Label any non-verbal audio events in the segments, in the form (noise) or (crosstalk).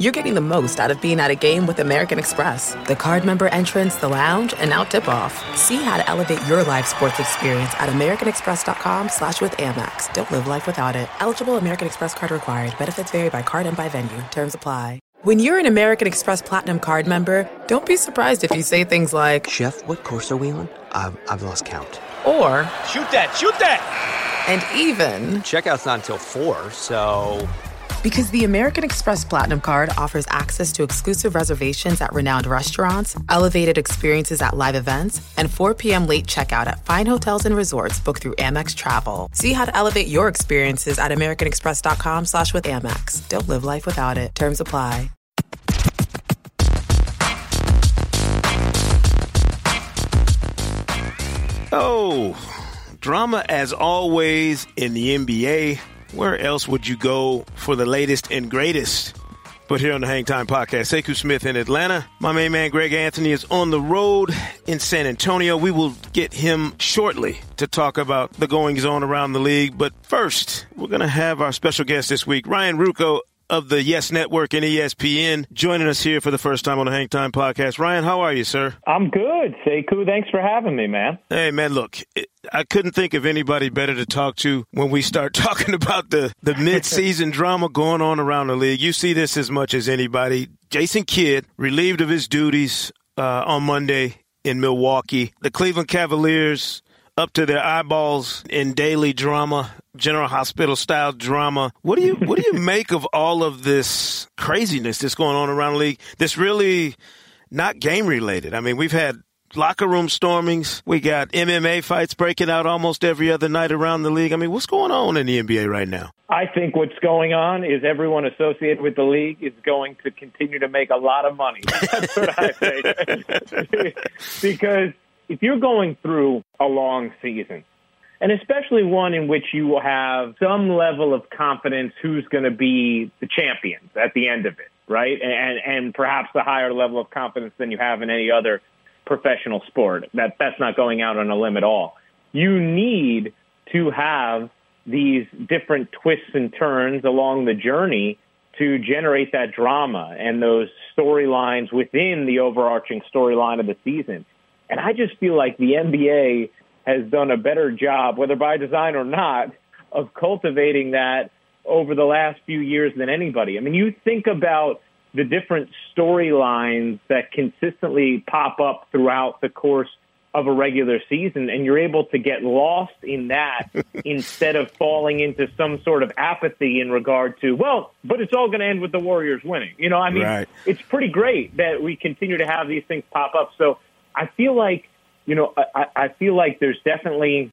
you're getting the most out of being at a game with American Express. The card member entrance, the lounge, and now tip-off. See how to elevate your live sports experience at americanexpress.com slash with Amex. Don't live life without it. Eligible American Express card required. Benefits vary by card and by venue. Terms apply. When you're an American Express Platinum card member, don't be surprised if you say things like, Chef, what course are we on? I've, I've lost count. Or, Shoot that, shoot that! And even, Checkout's not until 4, so... Because the American Express Platinum Card offers access to exclusive reservations at renowned restaurants, elevated experiences at live events, and 4 p.m. late checkout at fine hotels and resorts booked through Amex Travel. See how to elevate your experiences at americanexpress.com slash with Amex. Don't live life without it. Terms apply. Oh, drama as always in the NBA. Where else would you go for the latest and greatest? But here on the Hang Time Podcast, Sekou Smith in Atlanta. My main man Greg Anthony is on the road in San Antonio. We will get him shortly to talk about the goings on around the league. But first, we're going to have our special guest this week, Ryan Ruocco of the Yes Network and ESPN, joining us here for the first time on the Hang Time Podcast. Ryan, how are you, sir? I'm good, Sekou. Thanks for having me, man. Hey, man, look, I couldn't think of anybody better to talk to when we start (laughs) talking about the, the mid-season (laughs) drama going on around the league. You see this as much as anybody. Jason Kidd, relieved of his duties uh, on Monday in Milwaukee. The Cleveland Cavaliers up to their eyeballs in daily drama, General Hospital style drama. What do you what do you (laughs) make of all of this craziness that's going on around the league? That's really not game related. I mean, we've had locker room stormings. We got MMA fights breaking out almost every other night around the league. I mean, what's going on in the NBA right now? I think what's going on is everyone associated with the league is going to continue to make a lot of money. (laughs) That's what I think. (laughs) because if you're going through a long season, and especially one in which you will have some level of confidence who's going to be the champions at the end of it, right? And and perhaps a higher level of confidence than you have in any other professional sport. That that's not going out on a limb at all. You need to have these different twists and turns along the journey to generate that drama and those storylines within the overarching storyline of the season. And I just feel like the NBA has done a better job, whether by design or not, of cultivating that over the last few years than anybody. I mean, you think about the different storylines that consistently pop up throughout the course of a regular season, and you're able to get lost in that (laughs) instead of falling into some sort of apathy in regard to, well, but it's all going to end with the Warriors winning. You know, I mean, Right. it's pretty great that we continue to have these things pop up. So I feel like, you know, I, I feel like there's definitely,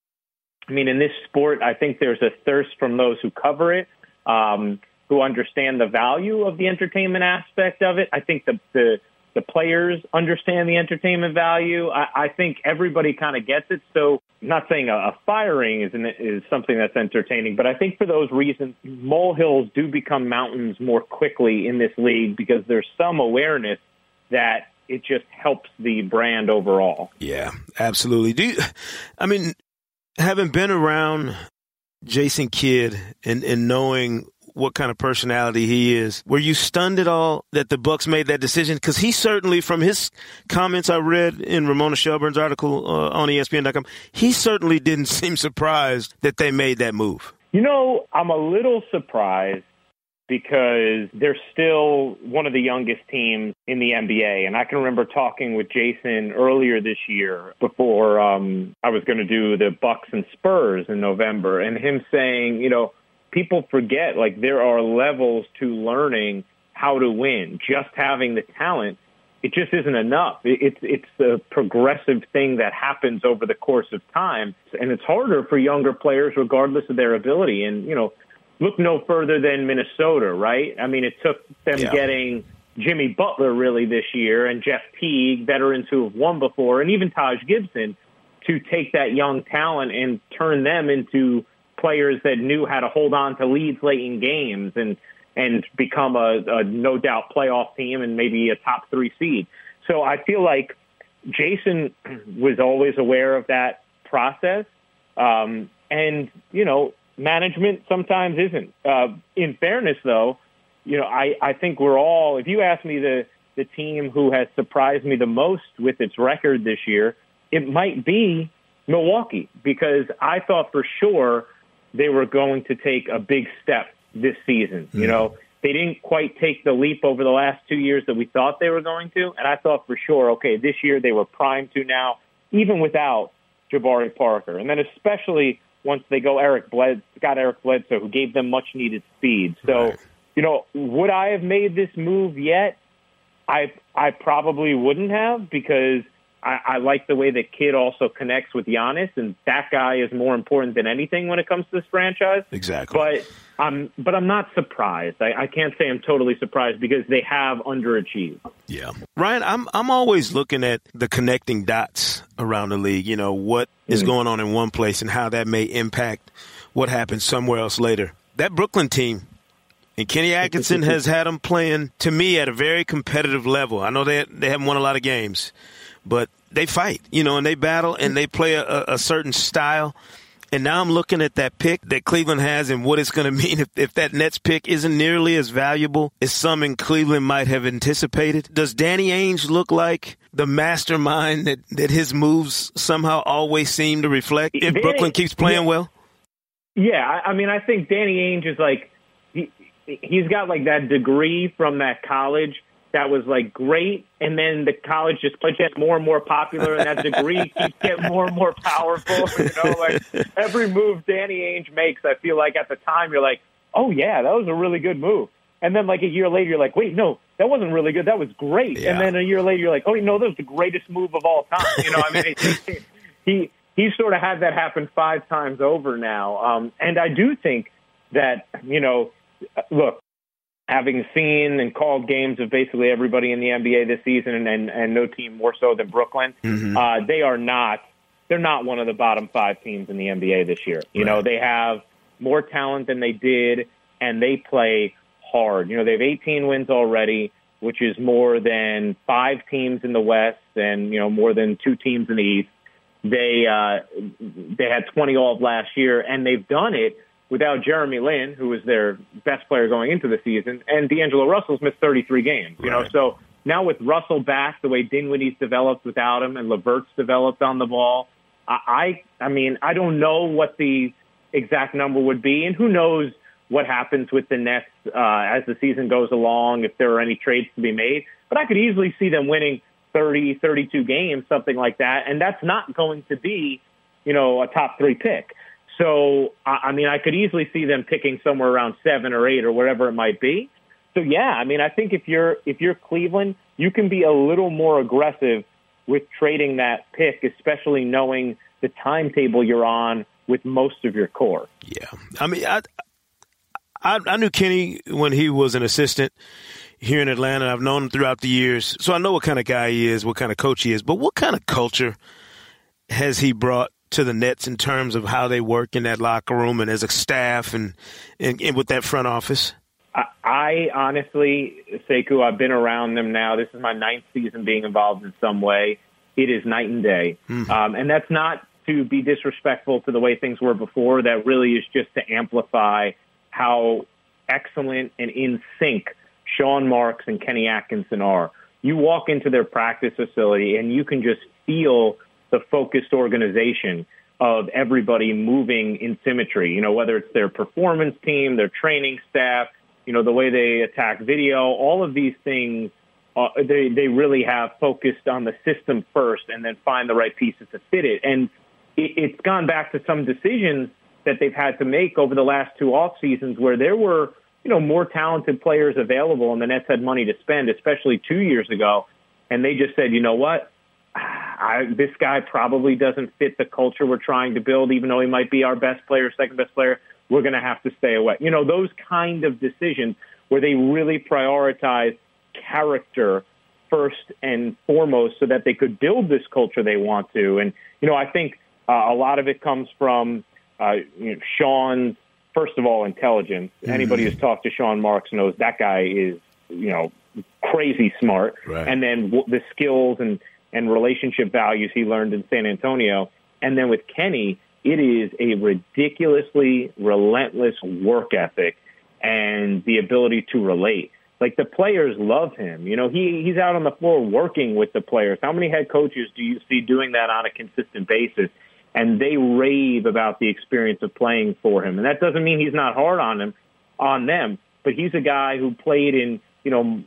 I mean, in this sport, I think there's a thirst from those who cover it, um, who understand the value of the entertainment aspect of it. I think the the, the players understand the entertainment value. I, I think everybody kind of gets it. So, I'm not saying a, a firing is an, is something that's entertaining, but I think for those reasons, molehills do become mountains more quickly in this league because there's some awareness that it just helps the brand overall. Yeah, absolutely. Do you, I mean, having been around Jason Kidd and, and knowing what kind of personality he is, were you stunned at all that the Bucks made that decision? Because he certainly, from his comments I read in Ramona Shelburne's article uh, on ESPN.com, he certainly didn't (laughs) seem surprised that they made that move. You know, I'm a little surprised because they're still one of the youngest teams in the NBA. And I can remember talking with Jason earlier this year before um, I was going to do the Bucks and Spurs in November, and him saying, you know, people forget like there are levels to learning how to win. Just having the talent, it just isn't enough. It, it's it's a progressive thing that happens over the course of time, and it's harder for younger players, regardless of their ability. And you know, look no further than Minnesota, right? I mean, it took them Yeah. getting Jimmy Butler really this year and Jeff Teague, veterans who have won before, and even Taj Gibson to take that young talent and turn them into players that knew how to hold on to leads late in games and and become a, a no doubt playoff team and maybe a top three seed. So I feel like Jason (clears throat) was always aware of that process, um, and you know management sometimes isn't. Uh, in fairness, though, you know, I, I think we're all, if you ask me the, the team who has surprised me the most with its record this year, it might be Milwaukee because I thought for sure they were going to take a big step this season. Mm-hmm. You know, they didn't quite take the leap over the last two years that we thought they were going to. And I thought for sure, okay, this year they were primed to now, even without Jabari Parker. And then especially once they go Eric Bled, got Eric Bledsoe, who gave them much needed speed. So, right. you know, would I have made this move yet? I I probably wouldn't have because I, I like the way that Kidd also connects with Giannis, and that guy is more important than anything when it comes to this franchise. Exactly. But I'm but I'm not surprised. I, I can't say I'm totally surprised because they have underachieved. Yeah, Ryan, I'm I'm always looking at the connecting dots around the league. You know what is mm-hmm. going on in one place and how that may impact what happens somewhere else later. That Brooklyn team and Kenny Atkinson (laughs) has had them playing to me at a very competitive level. I know they they haven't won a lot of games, but they fight, you know, and they battle and they play a, a certain style. And now I'm looking at that pick that Cleveland has and what it's going (laughs) to mean if, if that Nets pick isn't nearly as valuable as some in Cleveland might have anticipated. Does Danny Ainge look like the mastermind that, that his moves somehow always seem to reflect if Danny, Brooklyn keeps playing yeah, well? Yeah, I mean, I think Danny Ainge is like he's got like that degree from that college that was like great, and then the college just gets more and more popular, and that degree (laughs) keeps getting more and more powerful. You know, like every move Danny Ainge makes, I feel like at the time you're like, oh yeah, that was a really good move, and then like a year later you're like, wait, no, that wasn't really good, that was great, yeah. and then a year later you're like, oh no, that was the greatest move of all time. You know, I mean, he (laughs) he, he sort of had that happen five times over now, um, and I do think that you know look, having seen and called games of basically everybody in the NBA this season, and and, and no team more so than Brooklyn, mm-hmm. uh, they are not they're not one of the bottom five teams in the NBA this year. You right. know, they have more talent than they did, and they play hard. You know, they have 18 wins already, which is more than five teams in the West, and you know more than two teams in the East. They uh, they had 20 all of last year, and they've done it without Jeremy Lin, who was their best player going into the season, and D'Angelo Russell's missed 33 games. You right. know, so now with Russell back, the way Dinwiddie's developed without him, and LeVert's developed on the ball, I, I mean, I don't know what the exact number would be, and who knows what happens with the Nets uh, as the season goes along, if there are any trades to be made. But I could easily see them winning 30, 32 games, something like that, and that's not going to be, you know, a top three pick. So, I mean, I could easily see them picking somewhere around seven or eight or whatever it might be. So, yeah, I mean, I think if you're if you're Cleveland, you can be a little more aggressive with trading that pick, especially knowing the timetable you're on with most of your core. Yeah, I mean, I I, I knew Kenny when he was an assistant here in Atlanta. I've known him throughout the years, so I know what kind of guy he is, what kind of coach he is. But what kind of culture has he brought to the Nets in terms of how they work in that locker room and as a staff and, and, and with that front office? I honestly, Sekou, I've been around them now. This is my ninth season being involved in some way. It is night and day. Mm-hmm. Um, and that's not to be disrespectful to the way things were before. That really is just to amplify how excellent and in sync Sean Marks and Kenny Atkinson are. You walk into their practice facility and you can just feel the focused organization of everybody moving in symmetry, you know, whether it's their performance team, their training staff, you know, the way they attack video, all of these things, uh, they, they really have focused on the system first and then find the right pieces to fit it. And it, it's gone back to some decisions that they've had to make over the last two off seasons where there were, you know, more talented players available and the Nets had money to spend, especially two years ago. And they just said, you know what? I, this guy probably doesn't fit the culture we're trying to build, even though he might be our best player, second best player. We're going to have to stay away. You know, those kind of decisions where they really prioritize character first and foremost so that they could build this culture they want to. And, you know, I think uh, a lot of it comes from uh, you know, Sean's, first of all, intelligence. Mm-hmm. Anybody who's talked to Sean Marks knows that guy is, you know, crazy smart. Right. And then w- the skills and and relationship values he learned in San Antonio. And then with Kenny, it is a ridiculously relentless work ethic. and the ability to relate. Like the players love him. You know, he he's out on the floor working with the players. How many head coaches do you see doing that on a consistent basis? And they rave about the experience of playing for him. And that doesn't mean he's not hard on him, on them. But he's a guy who played in you know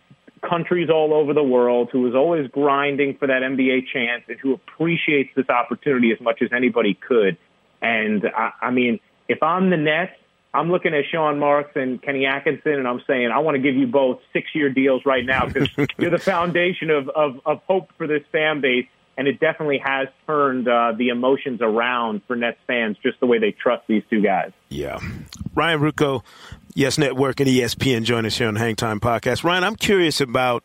countries all over the world, who is always grinding for that NBA chance, and who appreciates this opportunity as much as anybody could. And I, I mean, if I'm the Nets, I'm looking at Sean Marks and Kenny Atkinson, and I'm saying I want to give you both six-year deals right now because (laughs) you're the foundation of, of of hope for this fan base, and it definitely has turned uh, the emotions around for Nets fans just the way they trust these two guys. Yeah, Ryan Ruocco, Yes Network and ESPN join us here on Hang Time Podcast. Ryan, I'm curious about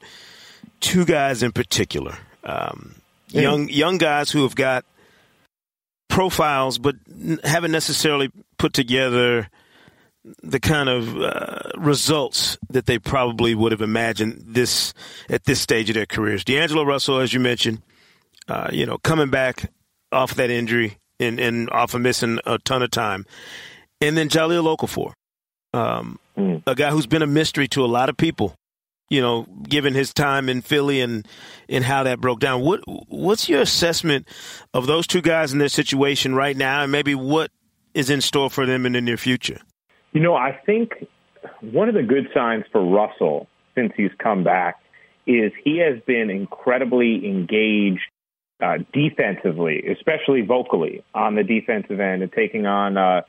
two guys in particular, um, yeah. young young guys who have got profiles but haven't necessarily put together the kind of uh, results that they probably would have imagined this at this stage of their careers. D'Angelo Russell, as you mentioned, uh, you know, coming back off that injury and, and off of missing a ton of time, and then Jahlil Okafor, um, mm. a guy who's been a mystery to a lot of people. You know, given his time in Philly and and how that broke down. What what's your assessment of those two guys in their situation right now, and maybe what is in store for them in the near future? You know, I think one of the good signs for Russell since he's come back is he has been incredibly engaged uh, defensively, especially vocally on the defensive end and taking on uh,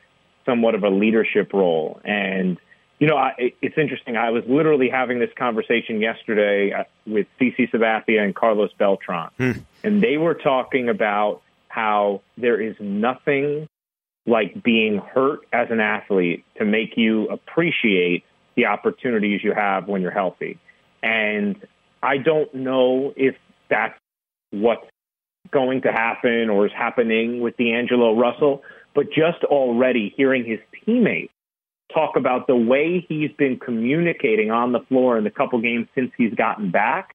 somewhat of a leadership role. And, you know, I, it's interesting. I was literally having this conversation yesterday uh, with CC Sabathia and Carlos Beltran, hmm. and they were talking about how there is nothing like being hurt as an athlete to make you appreciate the opportunities you have when you're healthy. And I don't know if that's what's going to happen or is happening with D'Angelo Russell, but just already hearing his teammates talk about the way he's been communicating on the floor in the couple games since he's gotten back,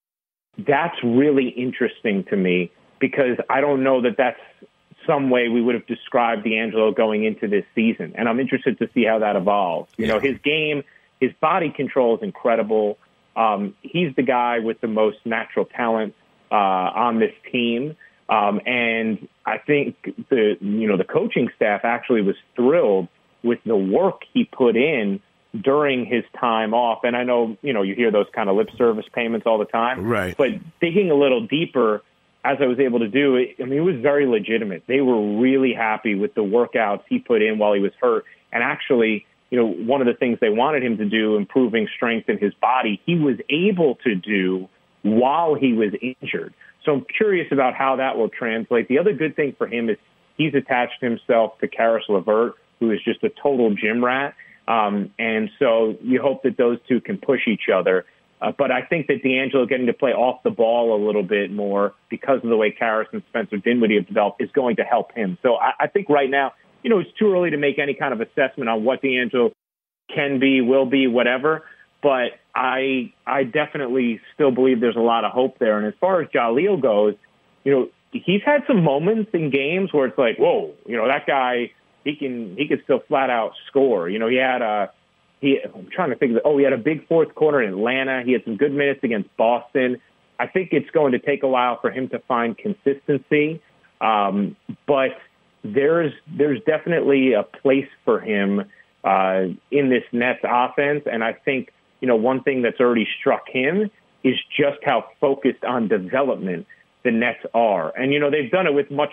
that's really interesting to me because I don't know that that's some way we would have described D'Angelo going into this season. And I'm interested to see how that evolves. You yeah. know, his game, his body control is incredible. Um, he's the guy with the most natural talent uh, on this team. Um, and I think the you know the coaching staff actually was thrilled with the work he put in during his time off. And I know you know you hear those kind of lip service payments all the time, right? But digging a little deeper, as I was able to do, I mean, it was very legitimate. They were really happy with the workouts he put in while he was hurt. And actually, you know, one of the things they wanted him to do, improving strength in his body, he was able to do while he was injured. So I'm curious about how that will translate. The other good thing for him is he's attached himself to Caris LeVert, who is just a total gym rat. Um, and so you hope that those two can push each other. Uh, but I think that D'Angelo getting to play off the ball a little bit more because of the way Caris and Spencer Dinwiddie have developed is going to help him. So I, I think right now, you know, it's too early to make any kind of assessment on what D'Angelo can be, will be, whatever. But I I definitely still believe there's a lot of hope there. And as far as Jahlil goes, you know, he's had some moments in games where it's like, whoa, you know, that guy he can he can still flat out score. You know, he had a he, I'm trying to think of. Oh, he had a big fourth quarter in Atlanta. He had some good minutes against Boston. I think it's going to take a while for him to find consistency, um, but there's there's definitely a place for him uh, in this Nets offense, and I think you know one thing that's already struck him is just how focused on development the Nets are, and you know they've done it with much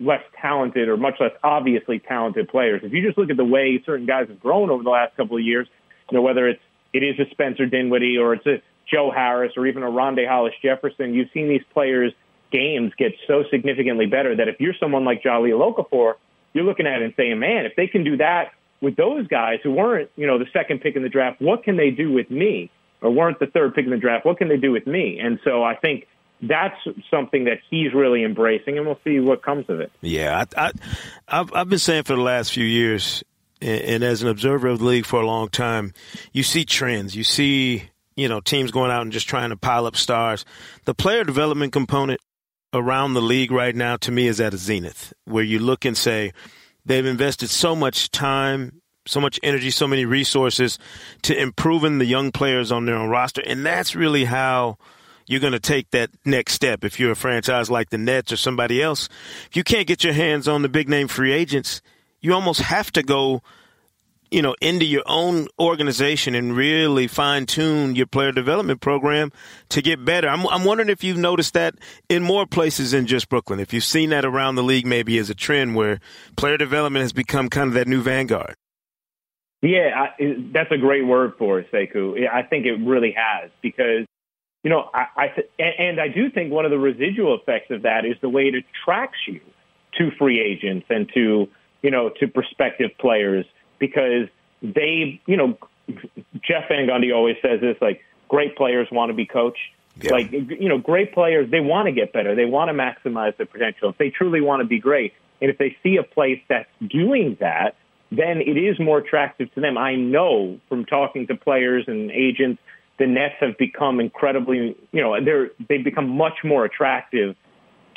less talented or much less obviously talented players. If you just look at the way certain guys have grown over the last couple of years, you know, whether it's it is a Spencer Dinwiddie or it's a Joe Harris or even a Rondae Hollis Jefferson, you've seen these players' games get so significantly better that if you're someone like Jahlil Okafor, you're looking at it and saying, man, if they can do that with those guys who weren't, you know, the second pick in the draft, what can they do with me? Or weren't the third pick in the draft, what can they do with me? And so I think that's something that he's really embracing, and we'll see what comes of it. Yeah, I, have been saying for the last few years, and as an observer of the league for a long time, you see trends. You see, you know, teams going out and just trying to pile up stars. The player development component around the league right now, to me, is at a zenith, where you look and say they've invested so much time, so much energy, so many resources to improving the young players on their own roster. And that's really how you're going to take that next step. If you're a franchise like the Nets or somebody else, if you can't get your hands on the big name free agents, you almost have to go you know, into your own organization and really fine tune your player development program to get better. I'm, I'm wondering if you've noticed that in more places than just Brooklyn. If you've seen that around the league, maybe as a trend where player development has become kind of that new vanguard. Yeah, I, that's a great word for it, Sekou. I think it really has because, you know, I, I and I do think one of the residual effects of that is the way it attracts you to free agents and to, you know, to prospective players because they, you know, Jeff Van Gundy always says this, like, great players want to be coached. Yeah. Like, you know, great players, they want to get better. They want to maximize their potential. If they truly want to be great, and if they see a place that's doing that, then it is more attractive to them. I know from talking to players and agents, the Nets have become incredibly, you know, they're they've become much more attractive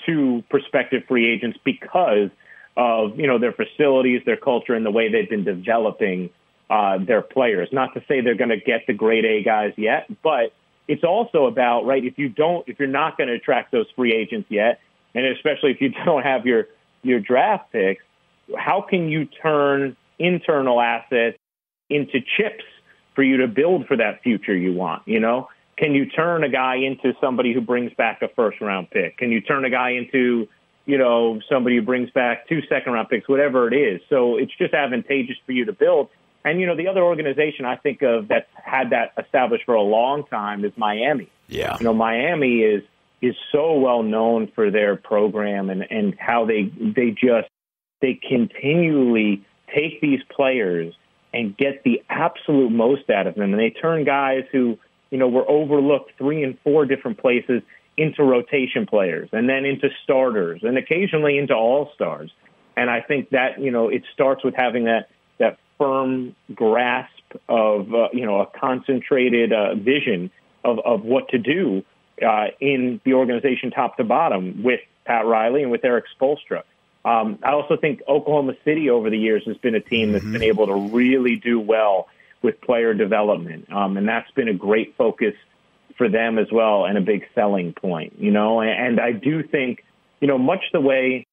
to prospective free agents because of you know their facilities, their culture, and the way they've been developing uh, their players. Not to say they're going to get the grade A guys yet, but it's also about right if you don't if you're not going to attract those free agents yet, and especially if you (laughs) don't have your your draft picks, how can you turn internal assets into chips for you to build for that future you want? You know, can you turn a guy into somebody who brings back a first round pick? Can you turn a guy into you know, somebody who brings back two second round picks, whatever it is. So it's just advantageous for you to build. And, you know, the other organization I think of that's had that established for a long time is Miami. Yeah. You know, Miami is is so well known for their program and, and how they they just they continually take these players and get the absolute most out of them. And they turn guys who, you know, were overlooked three and four different places into rotation players and then into starters and occasionally into all stars. And I think that, you know, it starts with having that, that firm grasp of, uh, you know, a concentrated uh, vision of, of what to do uh, in the organization top to bottom with Pat Riley and with Erik Spoelstra. Um, I also think Oklahoma City over the years has been a team that's mm-hmm. been able to really do well with player development. Um, and that's been a great focus for them as well and a big selling point, you know. And I do think, you know, much the way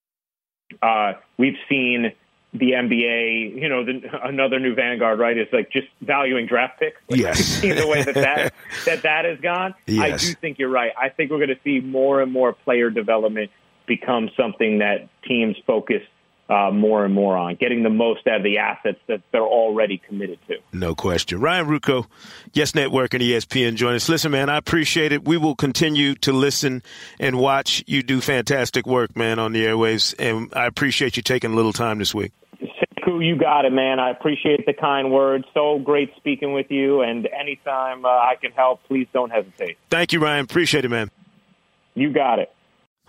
uh, we've seen the NBA, you know, the, another new vanguard, right? Is like just valuing draft picks. Like, yes, (laughs) the way that that (laughs) that that has gone. Yes. I do think you're right. I think we're going to see more and more player development become something that teams focus uh, more and more on, getting the most out of the assets that they're already committed to. No question. Ryan Ruocco, Yes Network and ESPN join us. Listen, man, I appreciate it. We will continue to listen and watch you do fantastic work, man, on the airwaves, and I appreciate you taking a little time this week. Sekou, you got it, man. I appreciate the kind words. So great speaking with you, and anytime uh, I can help, please don't hesitate. Thank you, Ryan. Appreciate it, man. You got it.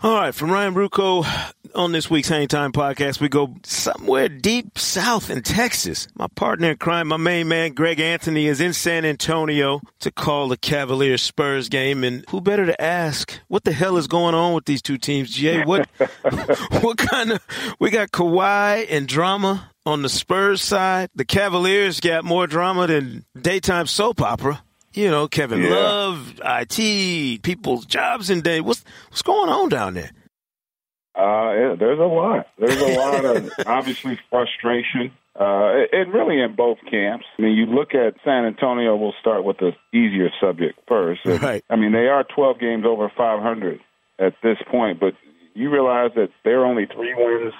All right, from Ryan Ruocco on this week's Hang Time podcast, we go somewhere deep south in Texas. My partner in crime, my main man, Greg Anthony, is in San Antonio to call the Cavaliers Spurs game. And who better to ask what the hell is going on with these two teams? Jay, what (laughs) what kind of we got Kawhi and drama on the Spurs side? The Cavaliers got more drama than daytime soap opera you know, Kevin yeah. Love, IT, people's jobs and day. What's what's going on down there? Uh, yeah, there's a lot. There's a lot of (laughs) obviously frustration, uh, and really in both camps. I mean, you look at San Antonio. We'll start with the easier subject first. Right. I mean, they are 12 games over 500 at this point, but you realize that they're only three wins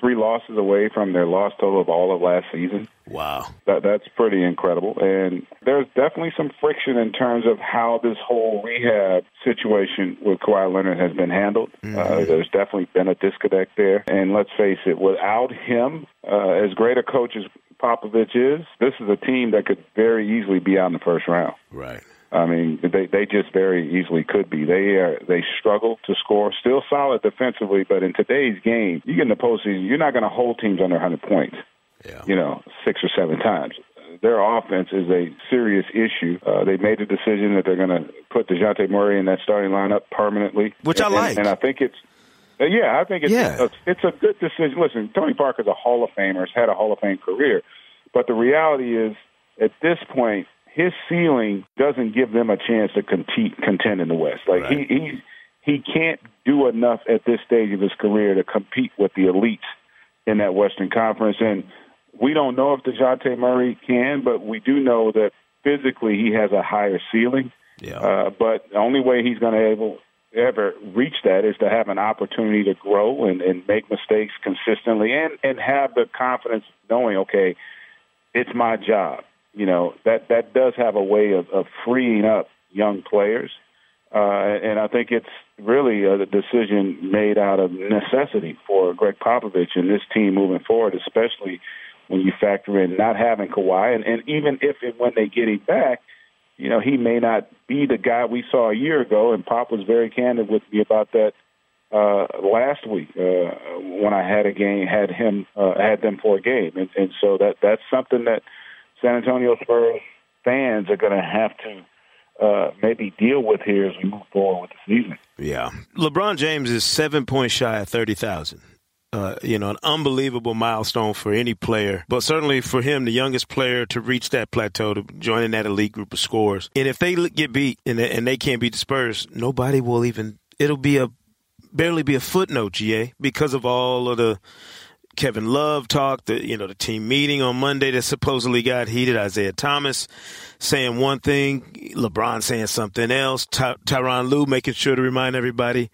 three losses away from their loss total of all of last season. Wow. That that's pretty incredible. And there's definitely some friction in terms of how this whole rehab situation with Kawhi Leonard has been handled. Mm-hmm. Uh, there's definitely been a disconnect there. And let's face it, without him, uh, as great a coach as Popovich is, this is a team that could very easily be out in the first round. Right. I mean, they they just very easily could be. They are they struggle to score. Still solid defensively, but in today's game, you get in the postseason, you're not going to hold teams under 100 points. Yeah. You know, six or seven times. Their offense is a serious issue. Uh, they made the decision that they're going to put Dejounte Murray in that starting lineup permanently, which and, I like. And, and I think it's uh, yeah, I think it's yeah. a, it's a good decision. Listen, Tony Parker's a Hall of Famer. Has had a Hall of Fame career But the reality is, at this point, his ceiling doesn't give them a chance to compete, contend in the West. Like right. he he he can't do enough at this stage of his career to compete with the elites in that Western Conference. And we don't know if Dejounte Murray can, but we do know that physically he has a higher ceiling. Yeah. Uh, but the only way he's going to able ever reach that is to have an opportunity to grow and, and make mistakes consistently and, and have the confidence knowing, okay, it's my job. You know, that, that does have a way of, of freeing up young players. Uh, and I think it's really a decision made out of necessity for Gregg Popovich and this team moving forward, especially when you factor in not having Kawhi. And, and even if and when they get him back – you know, he may not be the guy we saw a year ago. And Pop was very candid with me about that uh, last week uh, when I had a game, had him, uh, had them for a game, and, and so that that's something that San Antonio Spurs fans are going to have to uh, maybe deal with here as we move forward with the season. Yeah, LeBron James is seven points shy of thirty thousand uh, you know, an unbelievable milestone for any player, but certainly for him, the youngest player to reach that plateau, to join in that elite group of scorers. And if they get beat and they, and they can't the Spurs, nobody will even. It'll be a barely be a footnote, GA, because of all of the Kevin Love talk, the you know the team meeting on Monday that supposedly got heated. Isaiah Thomas saying one thing, LeBron saying something else. Ty- Tyronn Lue making sure to remind everybody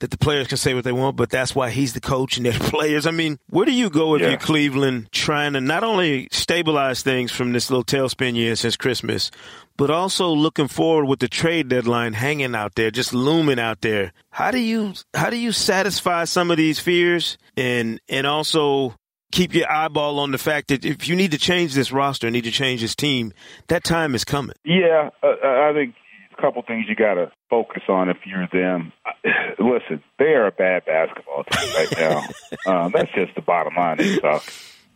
that the players can say what they want, but that's why he's the coach and they're (laughs) players. I mean, where do you go if yeah. you're Cleveland trying to not only stabilize things from this little tailspin year since Christmas, but also looking forward with the trade deadline hanging out there, just looming out there. How do you how do you satisfy some of these fears and and also keep your eyeball on the fact that if you need to change this roster, need to change this team, that time is coming. Yeah, uh, uh I think a couple things you got to focus on if you're them. (sighs) Listen, they are a bad basketball team right now. (laughs) um, that's just the bottom line. They suck,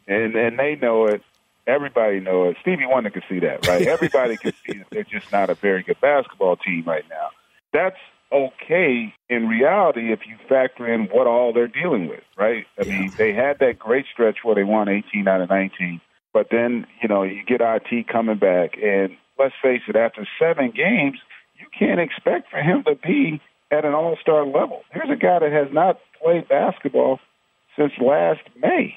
and and they know it. Everybody knows it. Stevie Wonder can see that, right? (laughs) Everybody can see that they're just not a very good basketball team right now. That's okay in reality if you factor in what all they're dealing with, right? I yeah. mean, they had that great stretch where they won 18 out of 19, but then, you know, you get IT coming back, and let's face it, after seven games, you can't expect for him to be at an all star level. Here's a guy that has not played basketball since last May.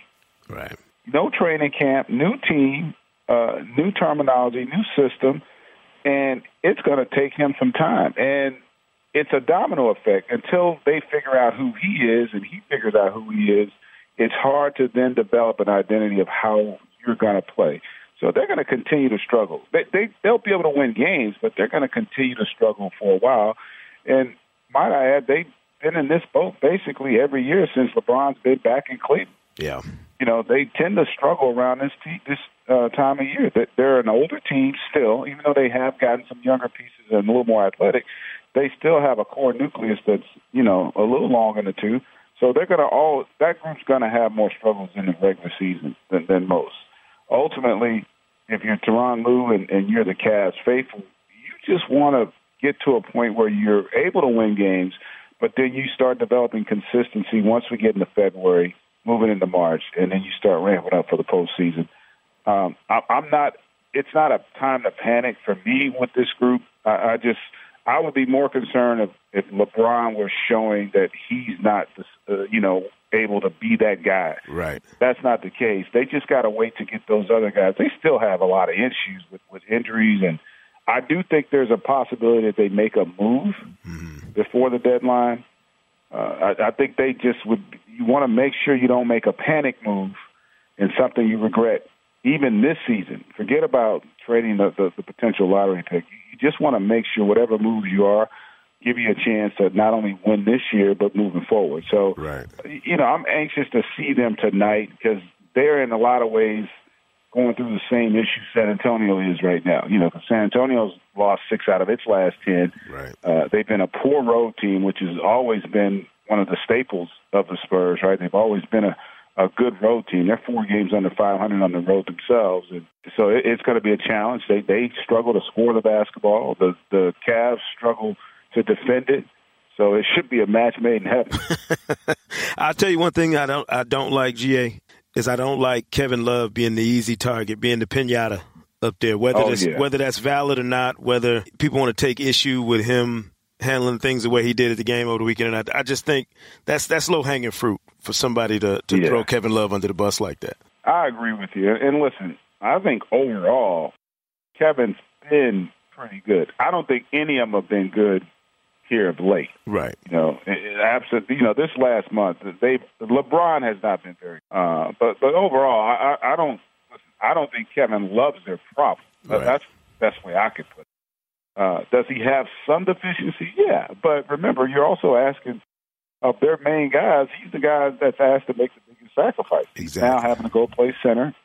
Right. No training camp, new team, uh, new terminology, new system, and it's going to take him some time. And it's a domino effect until they figure out who he is and he figures out who he is. It's hard to then develop an identity of how you're going to play. So they're going to continue to struggle. They, they they'll be able to win games, but they're going to continue to struggle for a while. And might I add, they've been in this boat basically every year since LeBron's been back in Cleveland. Yeah, you know they tend to struggle around this te- this uh, time of year. That They're an older team still, even though they have gotten some younger pieces and a little more athletic they still have a core nucleus that's you know a little long in the tooth. So they're going to all that group's going to have more struggles in the regular season than, than most. Ultimately, if you're Tyronn Lue and, and you're the Cavs faithful, you just want to get to a point where you're able to win games, but then you start developing consistency once we get into February, moving into March, and then you start ramping up for the postseason. Um, I, I'm not. It's not a time to panic for me with this group. I, I just I would be more concerned if, if LeBron was showing that he's not, uh, you know, able to be that guy. Right. That's not the case. They just got to wait to get those other guys. They still have a lot of issues with, with injuries, and I do think there's a possibility that they make a move mm-hmm. before the deadline. Uh, I, I think they just would. You want to make sure you don't make a panic move and something you regret even this season. Forget about trading the, the, the potential lottery pick. You just want to make sure whatever moves you are give you a chance to not only win this year but moving forward. So, right. you know, I'm anxious to see them tonight because they're in a lot of ways going through the same issue San Antonio is right now. You know, San Antonio's lost six out of its last ten. Right. Uh, they've been a poor road team, which has always been one of the staples of the Spurs. Right. They've always been a a good road team. They're four games under 500 on the road themselves, and so it, it's going to be a challenge. They they struggle to score the basketball. The the Cavs struggle to defend it. So it should be a match made in heaven. (laughs) I'll tell you one thing I don't I don't like GA is I don't like Kevin Love being the easy target, being the pinata up there. Whether Oh, that's, yeah. whether that's valid or not, whether people want to take issue with him handling things the way he did at the game over the weekend, and I, I just think that's that's low hanging fruit for somebody to to Yeah. throw Kevin Love under the bus like that. I agree with you. And listen, I think overall, Kevin's been pretty good. I don't think any of them have been good here of late. Right. You know, absent. You know, this last month, they LeBron has not been very. Uh, but but overall, I, I, I don't. Listen, I don't think Kevin Love's their problem. Right. That's the best way I could put it. Uh, does he have some deficiency? Yeah, but remember, you're also asking of their main guys. He's the guy that's asked to make the biggest sacrifice. He's now having to go play center,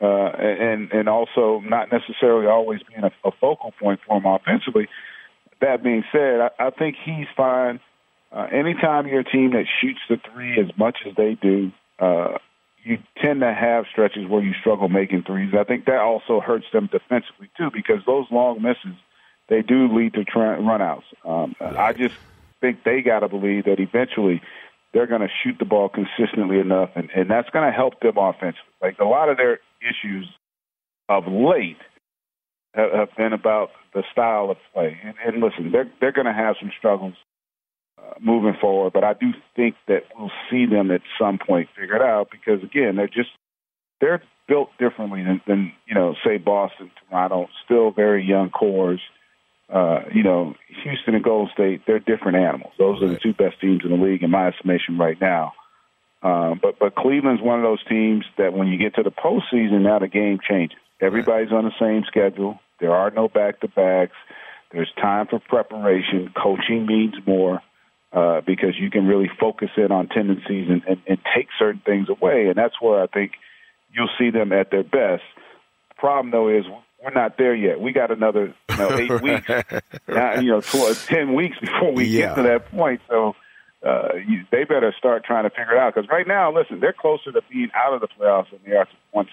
uh, and and also not necessarily always being a, a focal point for him offensively. That being said, I, I think he's fine. Uh, anytime you're a team that shoots the three as much as they do, uh, you tend to have stretches where you struggle making threes. I think that also hurts them defensively too, because those long misses they do lead to tra- runouts. Um, I just think they got to believe that eventually they're going to shoot the ball consistently enough, and, and that's going to help them offensively. Like a lot of their issues of late have, have been about the style of play. And, and listen, they're they're going to have some struggles uh, moving forward, but I do think that we'll see them at some point figure it out because again, they're just they're built differently than, than you know, say Boston, Toronto, still very young cores. Uh, you know, Houston and Golden State, they're different animals. Those are the two best teams in the league, in my estimation, right now. Um, but but Cleveland's one of those teams that when you get to the postseason, now the game changes. Everybody's on the same schedule. There are no back to backs. There's time for preparation. Coaching means more uh, because you can really focus in on tendencies and, and, and take certain things away. And that's where I think you'll see them at their best. The problem, though, is we're not there yet. We got another you know, eight (laughs) weeks, uh, you know, ten weeks before we Yeah. get to that point. So uh, you, they better start trying to figure it out. Because right now, listen, they're closer to being out of the playoffs than they are to one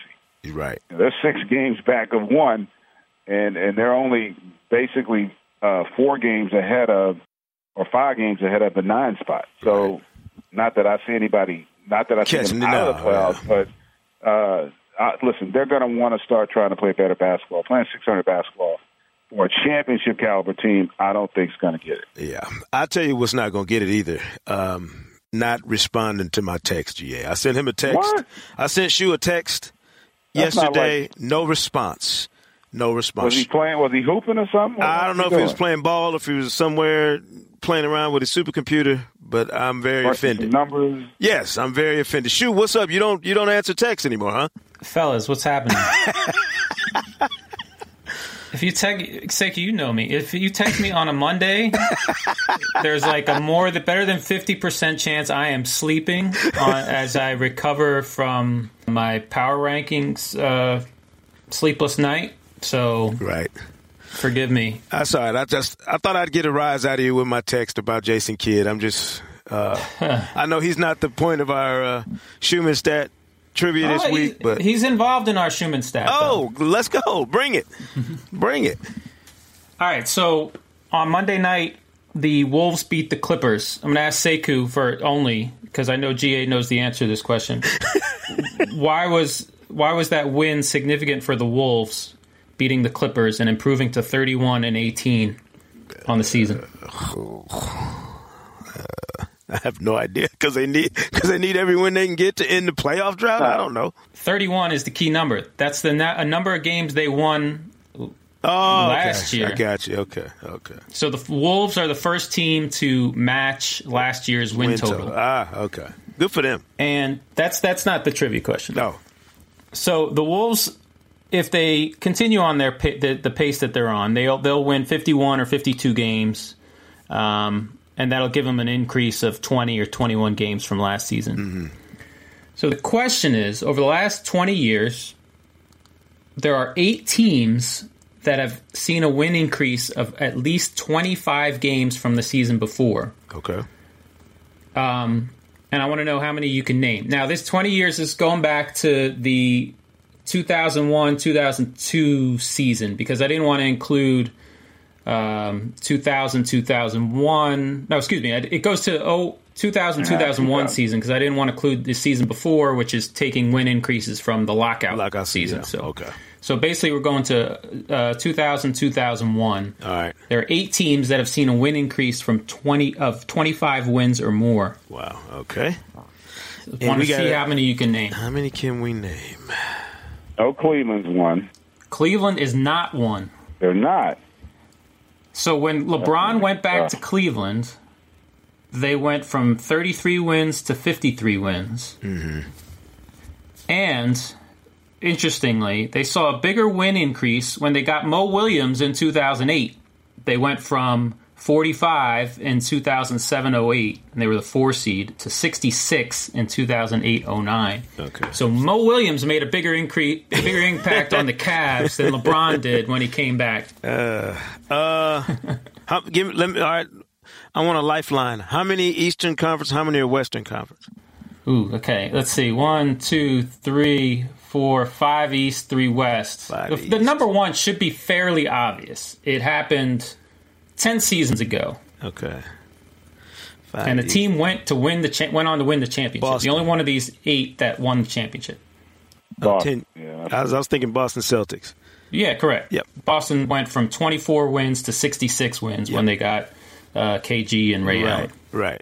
seed. Right. They're six games back of one, and and they're only basically uh, four games ahead of, or five games ahead of the nine spot. So, not that I see anybody, not that I see Catching them out of the playoffs, but uh, uh, listen, they're going to want to start trying to play better basketball. Playing 600 basketball for a championship caliber team, I don't think is going to get it. Yeah, I tell you what's not going to get it either. Um, not responding to my text, GA. I sent him a text. What? I sent Shu a text That's yesterday. no response. No response. Was he playing? Was he hooping or something? What I don't know was if he was playing ball, if he was somewhere playing around with his supercomputer, but I'm very offended. Numbers. Yes, I'm very offended. Shu, what's up? You don't you don't answer texts anymore, huh? Fellas, what's happening? if you text, Seki, you know me. If you text me on a Monday, there's like a more the better than fifty percent chance I am sleeping on, as I recover from my power rankings uh, sleepless night. So Right. forgive me. That's all right. I just I thought I'd get a rise out of you with my text about Jason Kidd. I'm just uh, (laughs) I know he's not the point of our uh, Schuhmann stat trivia this Oh, week, but he's involved in our Schuhmann stat. though. oh, let's go. Bring it. Bring it. All right, so on Monday night, the Wolves beat the Clippers. I'm going to ask Sekou for only because I know GA knows the answer to this question. (laughs) why was why was that win significant for the Wolves beating the Clippers and improving to 31 and 18 on the season? Uh, (sighs) uh, I have no idea because they need because they need everyone they can get to end the playoff drought. I don't know. 31 is the key number. That's the na- a number of games they won. Oh, Last okay. year. I got you. Okay, okay. So the Wolves are the first team to match last year's win, Win total. total. Ah, okay. Good for them. And that's that's not the trivia question. No, So the Wolves, if they continue on their pa- the, the pace that they're on, they'll they'll win 51 or 52 games, um, and that'll give them an increase of 20 or 21 games from last season. So the question is, over the last 20 years, there are eight teams that have seen a win increase of at least 25 games from the season before. okay. Um, and I want to know how many you can name. Now, this 20 years is going back to the 2001 2002 season because I didn't want to include um, 2000 2001. No, excuse me. It goes to oh, 2000 2001 season because I didn't want to include the season before, which is taking win increases from the lockout, Lockout season. yeah. So okay. So basically, we're going to uh, 2000 2001. All right. There are eight teams that have seen a win increase from 20 of 25 wins or more. Wow. Okay. Want we to see gotta- how many you can name? How many can we name? Oh, Cleveland's one. Cleveland is not one. They're not. So when LeBron went back to Cleveland, they went from 33 wins to 53 wins. Mm-hmm. And interestingly, they saw a bigger win increase when they got Mo Williams in 2008. They went from 45 in 2007-08, and they were the four seed, to 66 in 2008-09. Okay. So Mo Williams made a bigger increase, a bigger impact on the (laughs) Cavs than LeBron did when he came back. Uh, how, give me, let me. All right. I want a lifeline. How many Eastern Conference? How many are Western Conference? Ooh, okay. Let's see. One, two, three, four, five East, three West. Five the, the number one should be fairly obvious. It happened ten seasons ago, Okay. Five and the East. team went to win the cha- went on to win the championship. Boston. The only one of these eight that won the championship. Boston. Ten, Yeah. I, was, I was thinking Boston Celtics. Yeah, correct. Yep. Boston went from 24 wins to 66 wins when they got uh, KG and Ray Allen. Right.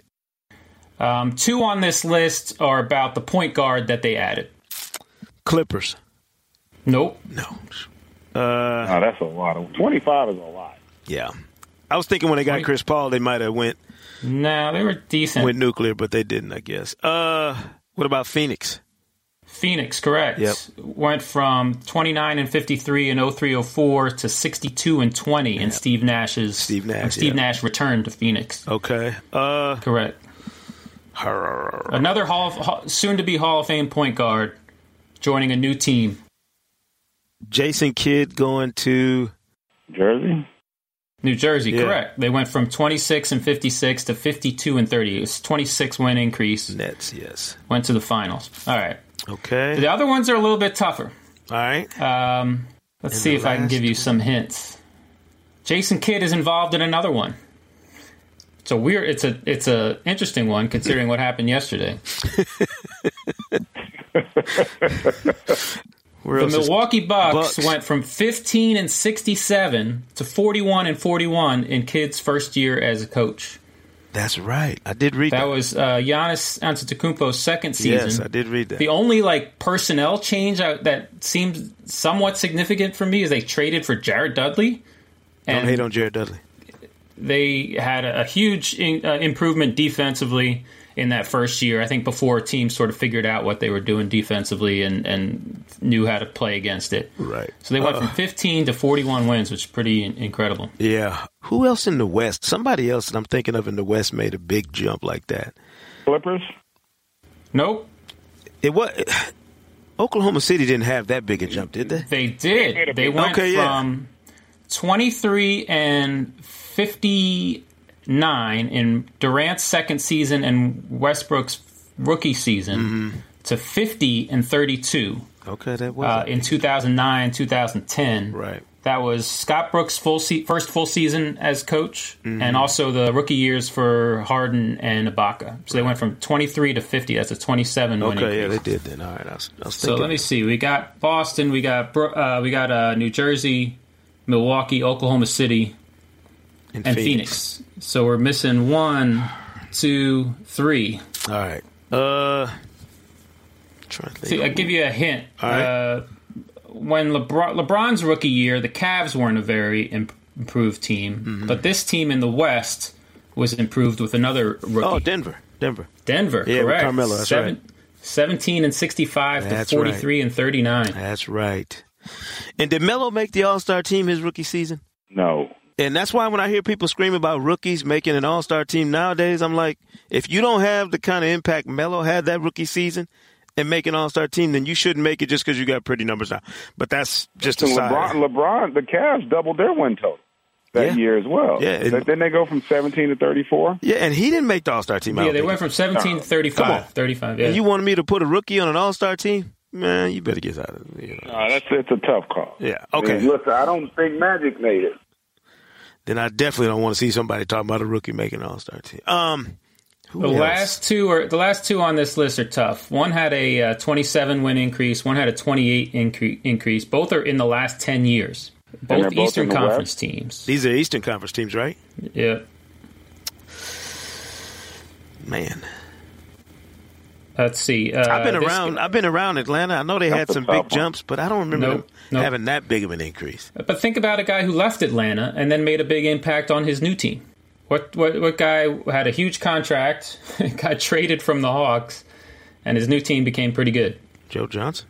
Right. Um, two on this list are about the point guard that they added. Clippers. Nope. No. Oh, that's a lot. Of, Twenty-five is a lot. Yeah. I was thinking when they got Chris Paul, they might have went No, they were decent. went nuclear, but they didn't. I guess. Uh, what about Phoenix? Phoenix, correct. Yep. Went from 29 and 53 in 0304 to 62 and 20 in Steve Nash's. Steve Nash, when Steve yeah. Nash returned to Phoenix. Okay. Uh, Correct. Another Hall of, soon to be Hall of Fame point guard joining a new team. Jason Kidd going to Jersey. New Jersey, Yeah. correct. They went from 26 and 56 to 52 and 30. It was 26 win increase. Nets. Yes. Went to the finals. All right. Okay. The other ones are a little bit tougher. All right. Um, let's And see if I can give you some hints. Jason Kidd is involved in another one. It's a weird. It's a it's a interesting one considering what happened yesterday. (laughs) Where The Milwaukee Bucks, Bucks. went from 15 and 67 to 41 and 41 in Kidd's first year as a coach. That's right. I did read that. That was uh, Giannis Antetokounmpo's second season. yes, I did read that. The only like personnel change I, that seemed somewhat significant for me is they traded for Jared Dudley. Don't hate on Jared Dudley. they had a, a huge in, uh, improvement defensively in that first year. I think before teams sort of figured out what they were doing defensively and, and knew how to play against it. Right. So they went Uh, from 15 to 41 wins, which is pretty in- incredible. Yeah. Who else in the West? Somebody else that I'm thinking of in the West made a big jump like that. Clippers. Nope, It was (sighs) Oklahoma City didn't have that big a jump, did they? they did. They went Okay, yeah. from 23 and 59 in Durant's second season and Westbrook's rookie season Mm-hmm. to 50 and 32. Okay, that was uh, in 2009, 2010. right. That was Scott Brooks' full se- first full season as coach, Mm-hmm. and also the rookie years for Harden and Ibaka. So they went from 23 to 50. That's a 27 win Okay, yeah, they did then. All right, I was, I was So let me see. We got Boston. We got uh, we got uh, New Jersey, Milwaukee, Oklahoma City, in and Phoenix. So we're missing one, two, three. All right. Uh, trying to think. See, I'll give you a hint. All right. Uh, when LeBron, LeBron's rookie year, the Cavs weren't a very imp- improved team, Mm-hmm. but this team in the West was improved with another rookie. oh, Denver, Denver. Denver, Yeah, with correct. Carmelo, that's right. 17 and 65 That's to 43 and 39. That's right. And did Melo make the All Star team his rookie season? No. And that's why when I hear people scream about rookies making an All Star team nowadays, I'm like, if you don't have the kind of impact Melo had that rookie season and make an All Star team, then you shouldn't make it just because you got pretty numbers now. But that's just a So side. LeBron, LeBron, the Cavs doubled their win total that Yeah. year as well. Yeah, and- Th- Didn't they go from 17 to 34? Yeah, and he didn't make the All Star team. Yeah, they think. went from 17 to 35. Come on. 35, yeah. And you wanted me to put a rookie on an All Star team? Man, you better get out of it. You know. Uh, that's it's a tough call. Yeah. I Okay. mean, listen, I don't think Magic made it. Then I definitely don't want to see somebody talking about a rookie making an All Star team. Um, The else? last two are the last two on this list are tough. One had a uh, 27 win increase. One had a 28 incre- increase. Both are in the last 10 years. Both both Eastern in the Conference West? teams. These are Eastern Conference teams, right? Yeah. Man, Let's see. Uh, I've been this- around. I've been around Atlanta. I know they had That's a some big one. jumps, but I don't remember Nope, them nope. having that big of an increase. But think about a guy who left Atlanta and then made a big impact on his new team. What what what guy had a huge contract, (laughs) got traded from the Hawks, and his new team became pretty good? Joe Johnson.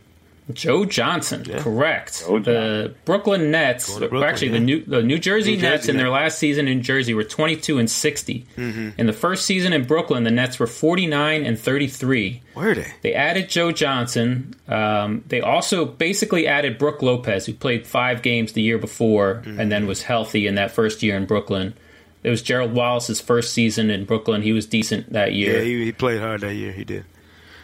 Joe Johnson, correct. Joe the Brooklyn Nets, Brooklyn, actually yeah. the New the New Jersey New Jersey Nets in their last season in Jersey were 22 and 60. Mm-hmm. In the first season in Brooklyn, the Nets were 49 and 33. Where are they? They added Joe Johnson. Um, they also basically added Brook Lopez, who played five games the year before Mm-hmm. and then was healthy in that first year in Brooklyn. It was Gerald Wallace's first season in Brooklyn. He was decent that year. Yeah, he, he played hard that year. He did.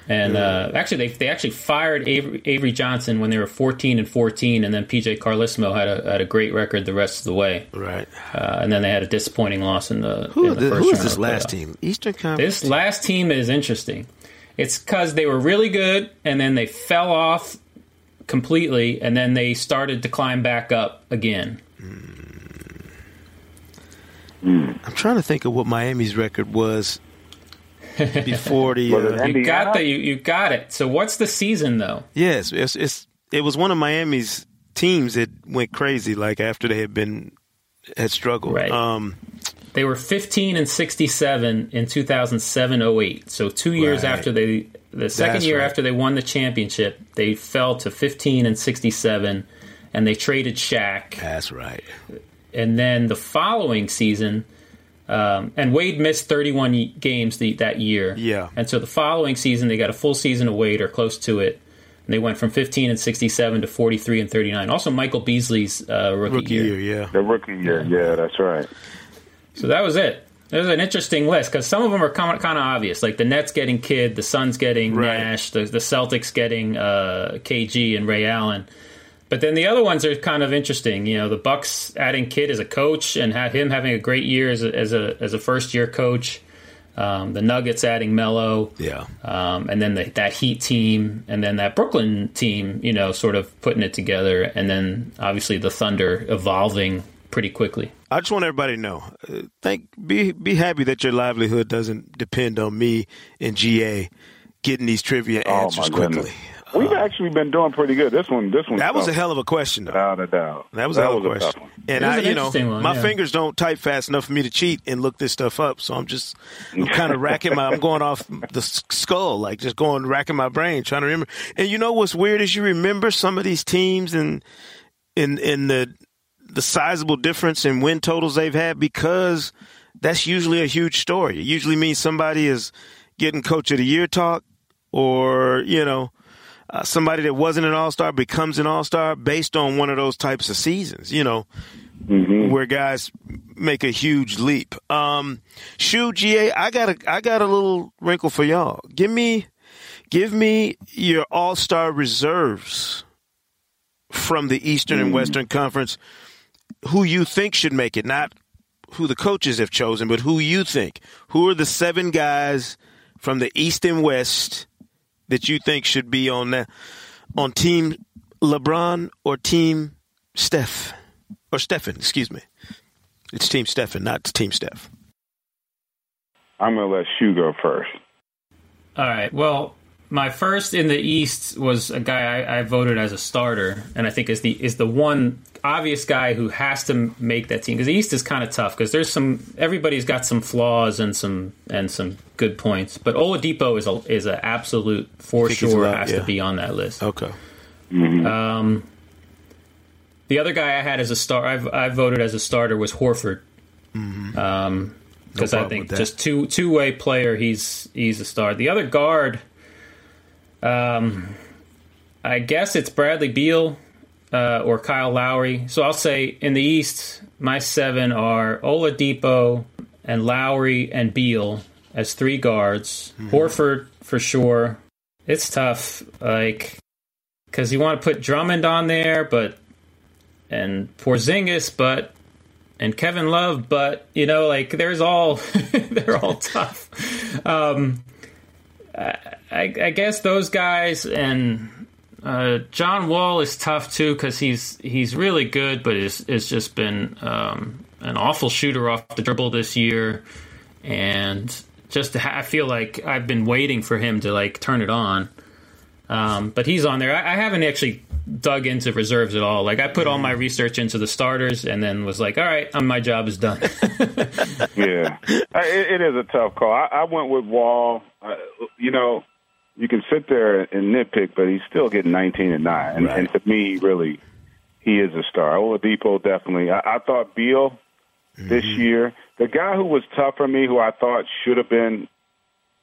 And uh, actually, they, they actually fired Avery, Avery Johnson when they were 14 and 14, and then PJ Carlesimo had a had a great record the rest of the way. Right. Uh, and then they had a disappointing loss in the, Who, in the first who is this last playoff. team? Eastern Conference. This last team is interesting. It's because they were really good, and then they fell off completely, and then they started to climb back up again. I'm trying to think of what Miami's record was (laughs) before the. Was Uh, You got the you, you got it. So what's the season though? yes, it's, it's it was one of Miami's teams that went crazy. Like after they had been had struggled. Right. Um, They were 15 and 67 in 2007-08. So 2 years Right. after they the second That's year right. after they won the championship, they fell to 15 and 67 and they traded Shaq. that's right. And then the following season um, and Wade missed 31 games the, that year. Yeah. And so the following season they got a full season of Wade or close to it. And they went from 15 and 67 to 43 and 39. Also Michael Beasley's uh, rookie, Rookie year. year, yeah. The rookie year, yeah, that's right. So that was it. It was an interesting list because some of them are kind of, kind of obvious, like the Nets getting Kidd, the Suns getting Right. Nash, the, the Celtics getting uh, KG and Ray Allen. But then the other ones are kind of interesting. You know, the Bucks adding Kidd as a coach and had him having a great year as a as a, as a first year coach. Um, the Nuggets adding Melo, Yeah. um, and then the, that Heat team, and then that Brooklyn team. You know, sort of putting it together, and then obviously the Thunder evolving pretty quickly. I just want everybody to know. Uh, thank be be happy that your livelihood doesn't depend on me and GA getting these trivia Oh answers my quickly. Goodness. We've actually been doing pretty good. This one, this one. That was a hell of a question, though. without a doubt. That was a hell of a question. one. And I, an you know, one, my yeah. fingers don't type fast enough for me to cheat and look this stuff up. So I'm just, I'm (laughs) kind of racking my, I'm going off the skull, like just going racking my brain, trying to remember. And you know what's weird is you remember some of these teams and in in the the sizable difference in win totals they've had because that's usually a huge story. It usually means somebody is getting coach of the year talk, or you know uh, somebody that wasn't an all star becomes an all star based on one of those types of seasons, you know, where guys make a huge leap. Um, Shoe GA, I got a I got a little wrinkle for y'all. Give me give me your all star reserves from the Eastern and Western Conference. Who you think should make it, not who the coaches have chosen, but who you think. Who are the seven guys from the East and West that you think should be on that on team LeBron or team Steph or Stephen? Excuse me. It's team Stephen, not team Steph. I'm gonna let Shu go first. All right. Well, my first in the East was a guy I, I voted as a starter, and I think is the is the one obvious guy who has to make that team because the East is kind of tough because there's some everybody's got some flaws and some and some good points, but Oladipo is a is an absolute for sure allowed, has yeah. to be on that list. Okay. Um, the other guy I had as a star, I've, I voted as a starter was Horford. Um, because I think just two two way player, he's he's a star. The other guard, um, I guess it's Bradley Beal uh, or Kyle Lowry. So I'll say in the East, my seven are Oladipo and Lowry and Beal as three guards. Horford for sure. It's tough, like because you want to put Drummond on there, but and Porzingis, but and Kevin Love, but you know, like there's all (laughs) they're all tough. Um, I, I guess those guys and uh, John Wall is tough too because he's he's really good, but it's it's just been um, an awful shooter off the dribble this year, and just ha- I feel like I've been waiting for him to like turn it on. Um, but he's on there. I, I, haven't actually dug into reserves at all. Like I put all my research into the starters, and then was like, "All right, my job is done." (laughs) yeah, it, it is a tough call. I, I went with Wall. Uh, you know, you can sit there and nitpick, but he's still getting 19 and nine, and, right. and to me, really, he is a star. Oladipo definitely. I, I thought Beal mm-hmm. this year, the guy who was tough for me, who I thought should have been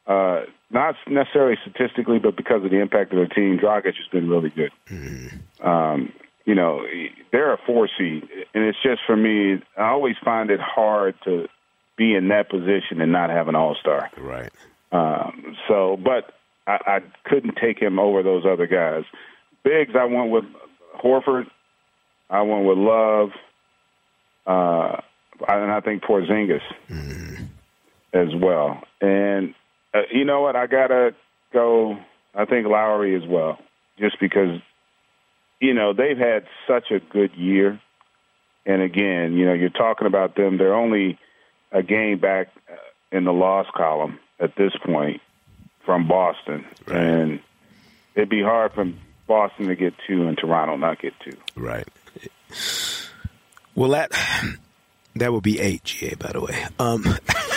uh, not necessarily statistically, but because of the impact of the team, Dragic has been really good. Mm-hmm. Um, you know, they're a four seed, and it's just for me. I always find it hard to be in that position and not have an All Star. Right. Um, so, but I, I couldn't take him over those other guys. Bigs, I went with Horford. I went with Love. Uh, and I think Porzingis mm-hmm. as well. And uh, you know what? I gotta go. I think Lowry as well, just because you know they've had such a good year. And again, you know, you're talking about them. They're only a game back uh, in the loss column at this point from Boston, right. and it'd be hard for Boston to get two and Toronto not get two. Right. Well, that that would be eight, GA. By the way. Um, (laughs)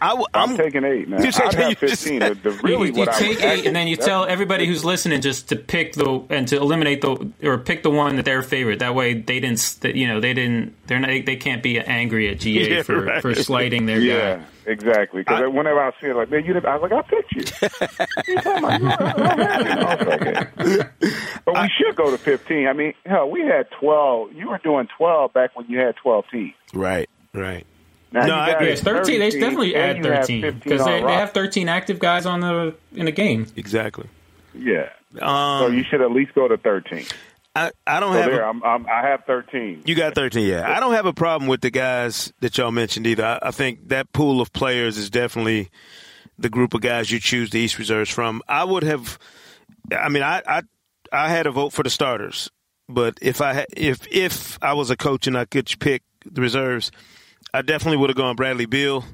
I, am I'm taking eight, man. You take, I'd have fifteen. Just, the, (laughs) the, really, you, you take eight, and then you tell everybody who's listening just to pick the and to eliminate the or pick the one that their favorite. That way, they didn't. You know, they didn't. They're not. They can't be angry at GA (laughs) yeah, for right. for slighting their yeah. guy. Exactly. Because whenever I see it, like, man, you, I was like, I picked you. (laughs) but we should go to 15. I mean, hell, we had 12. You were doing 12 back when you had 12 teams. Right, right. Now no, I agree. 13. They definitely add 13 because they, they have 13 active guys on the in the game. Exactly. Yeah. Um, so you should at least go to 13. I, I don't so have. There, a, I'm, I'm, i have 13. You got 13, yeah. I don't have a problem with the guys that y'all mentioned either. I, I think that pool of players is definitely the group of guys you choose the East reserves from. I would have. I mean, I I, I had a vote for the starters, but if I if if I was a coach and I could pick the reserves, I definitely would have gone Bradley Beal,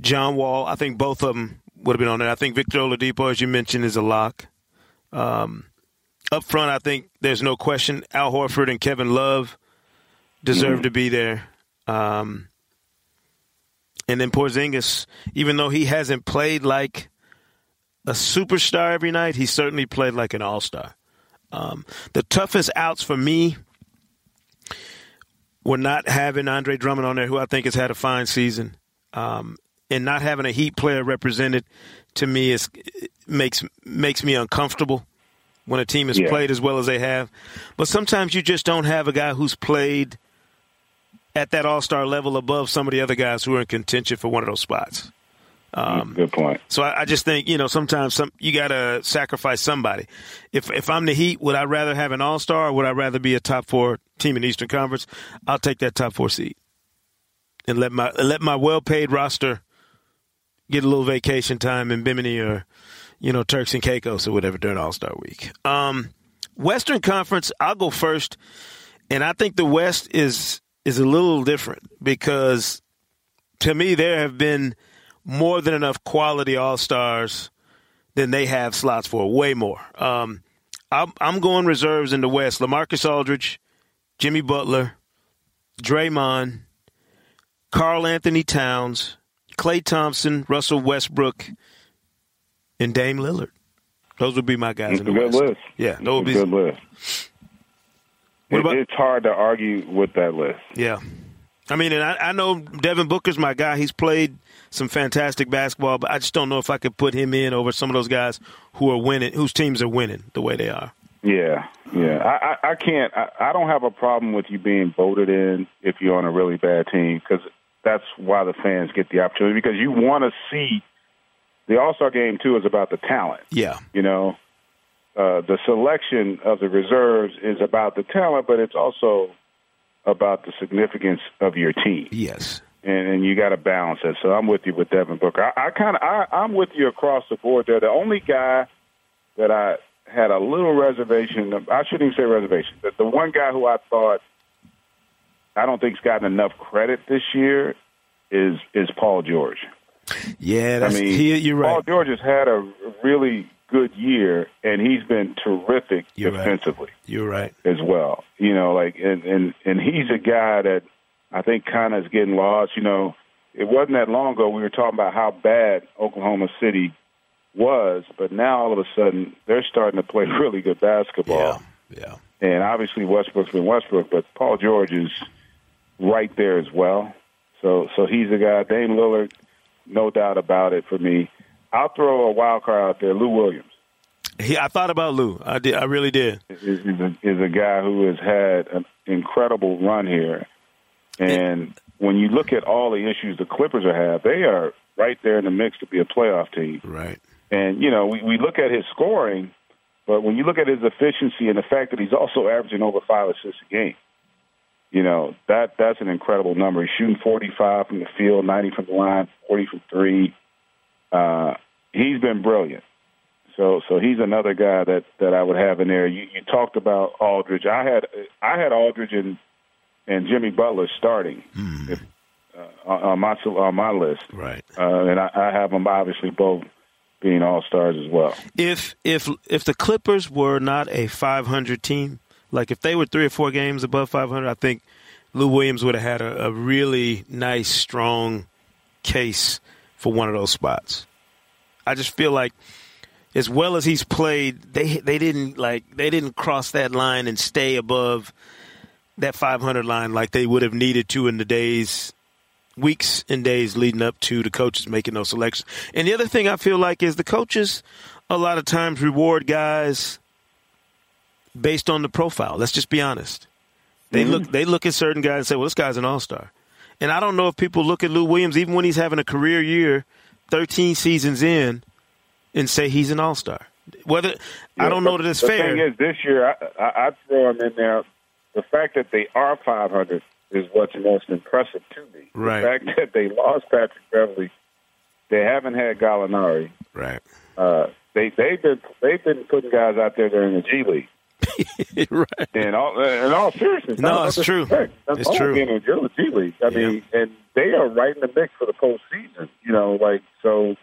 John Wall. I think both of them would have been on there. I think Victor Oladipo, as you mentioned, is a lock. Um, up front, I think there's no question Al Horford and Kevin Love deserve mm-hmm. to be there. Um, and then Porzingis, even though he hasn't played like a superstar every night, he certainly played like an all star. Um, the toughest outs for me were not having Andre Drummond on there, who I think has had a fine season, um, and not having a Heat player represented to me is makes makes me uncomfortable when a team has yeah. played as well as they have. But sometimes you just don't have a guy who's played at that All Star level above some of the other guys who are in contention for one of those spots. Um, Good point. So I, I, just think you know sometimes some you got to sacrifice somebody. If if I'm the Heat, would I rather have an All Star or would I rather be a top four team in the Eastern Conference? I'll take that top four seat and let my let my well paid roster get a little vacation time in Bimini or you know Turks and Caicos or whatever during All Star Week. Um, Western Conference, I'll go first, and I think the West is is a little different because to me there have been more than enough quality All Stars than they have slots for. Way more. Um, I'm, I'm going reserves in the West. LaMarcus Aldridge, Jimmy Butler, Draymond, Karl-Anthony Towns, Klay Thompson, Russell Westbrook, and Dame Lillard. Those would be my guys. It's in the a good West. list. Yeah, those would be good list. What about, it's hard to argue with that list. Yeah, I mean, and I, I know Devin Booker's my guy. He's played some fantastic basketball, but I just don't know if I could put him in over some of those guys who are winning, whose teams are winning the way they are. Yeah, yeah. I, I, I can't. I, I don't have a problem with you being voted in if you're on a really bad team because that's why the fans get the opportunity because you want to see the All Star game too is about the talent. Yeah, you know, uh, the selection of the reserves is about the talent, but it's also about the significance of your team. Yes. And, and you got to balance it. So I'm with you with Devin Booker. I, I kind of I, I'm with you across the board. There, the only guy that I had a little reservation. I shouldn't even say reservation. The, the one guy who I thought I don't think's gotten enough credit this year is is Paul George. Yeah, I mean, he, you're right. Paul George has had a really good year, and he's been terrific You're defensively right. You're right. as well. You know, like and and and he's a guy that I think kind of is getting lost. You know, it wasn't that long ago we were talking about how bad Oklahoma City was, but now all of a sudden they're starting to play (laughs) really good basketball. Yeah. Yeah. And obviously Westbrook's been Westbrook, but Paul George is right there as well. So so he's a guy. Dame Lillard, no doubt about it for me. I'll throw a wild card out there. Lou Williams He, I thought about Lou. I did. I really did. is, is, a, is a guy who has had an incredible run here. And when you look at all the issues the Clippers are have, they are right there in the mix to be a playoff team. Right. And you know, we, we look at his scoring, but when you look at his efficiency and the fact that he's also averaging over five assists a game, you know that that's an incredible number. He's shooting 45 from the field, 90 from the line, 40 from three. Uh, he's been brilliant. So so he's another guy that that I would have in there. You, you talked about Aldridge. I had I had Aldridge and and Jimmy Butler starting if, uh, on my on my list, Right. uh, and I, I have them obviously both being all stars as well. If if if the Clippers were not a 500 team, like if they were three or four games above 500, I think Lou Williams would have had a, a really nice, strong case for one of those spots. I just feel like, as well as he's played, they they didn't like they didn't cross that line and stay above that 500 line like they would have needed to in the days weeks and days leading up to the coaches making those selections. And the other thing I feel like is the coaches a lot of times reward guys based on the profile. Let's just be honest. They mm-hmm. look they look at certain guys and say, "Well, this guy's an all-star." And I don't know if people look at Lou Williams even when he's having a career year, 13 seasons in, and say he's an all-star. Whether I don't know that it's the fair. thing is, this year I, I, I'd throw him in there. The fact that they are 500 is what's most impressive to me. Right. The fact that they lost Patrick Beverley, they haven't had Gallinari. right. Uh, they they've been they've been putting guys out there during the G League. (laughs) right. In all in all seriousness, No, it's true. That's It's all true. Being in the G League, I mean, and they are right in the mix for the postseason. You know, like so.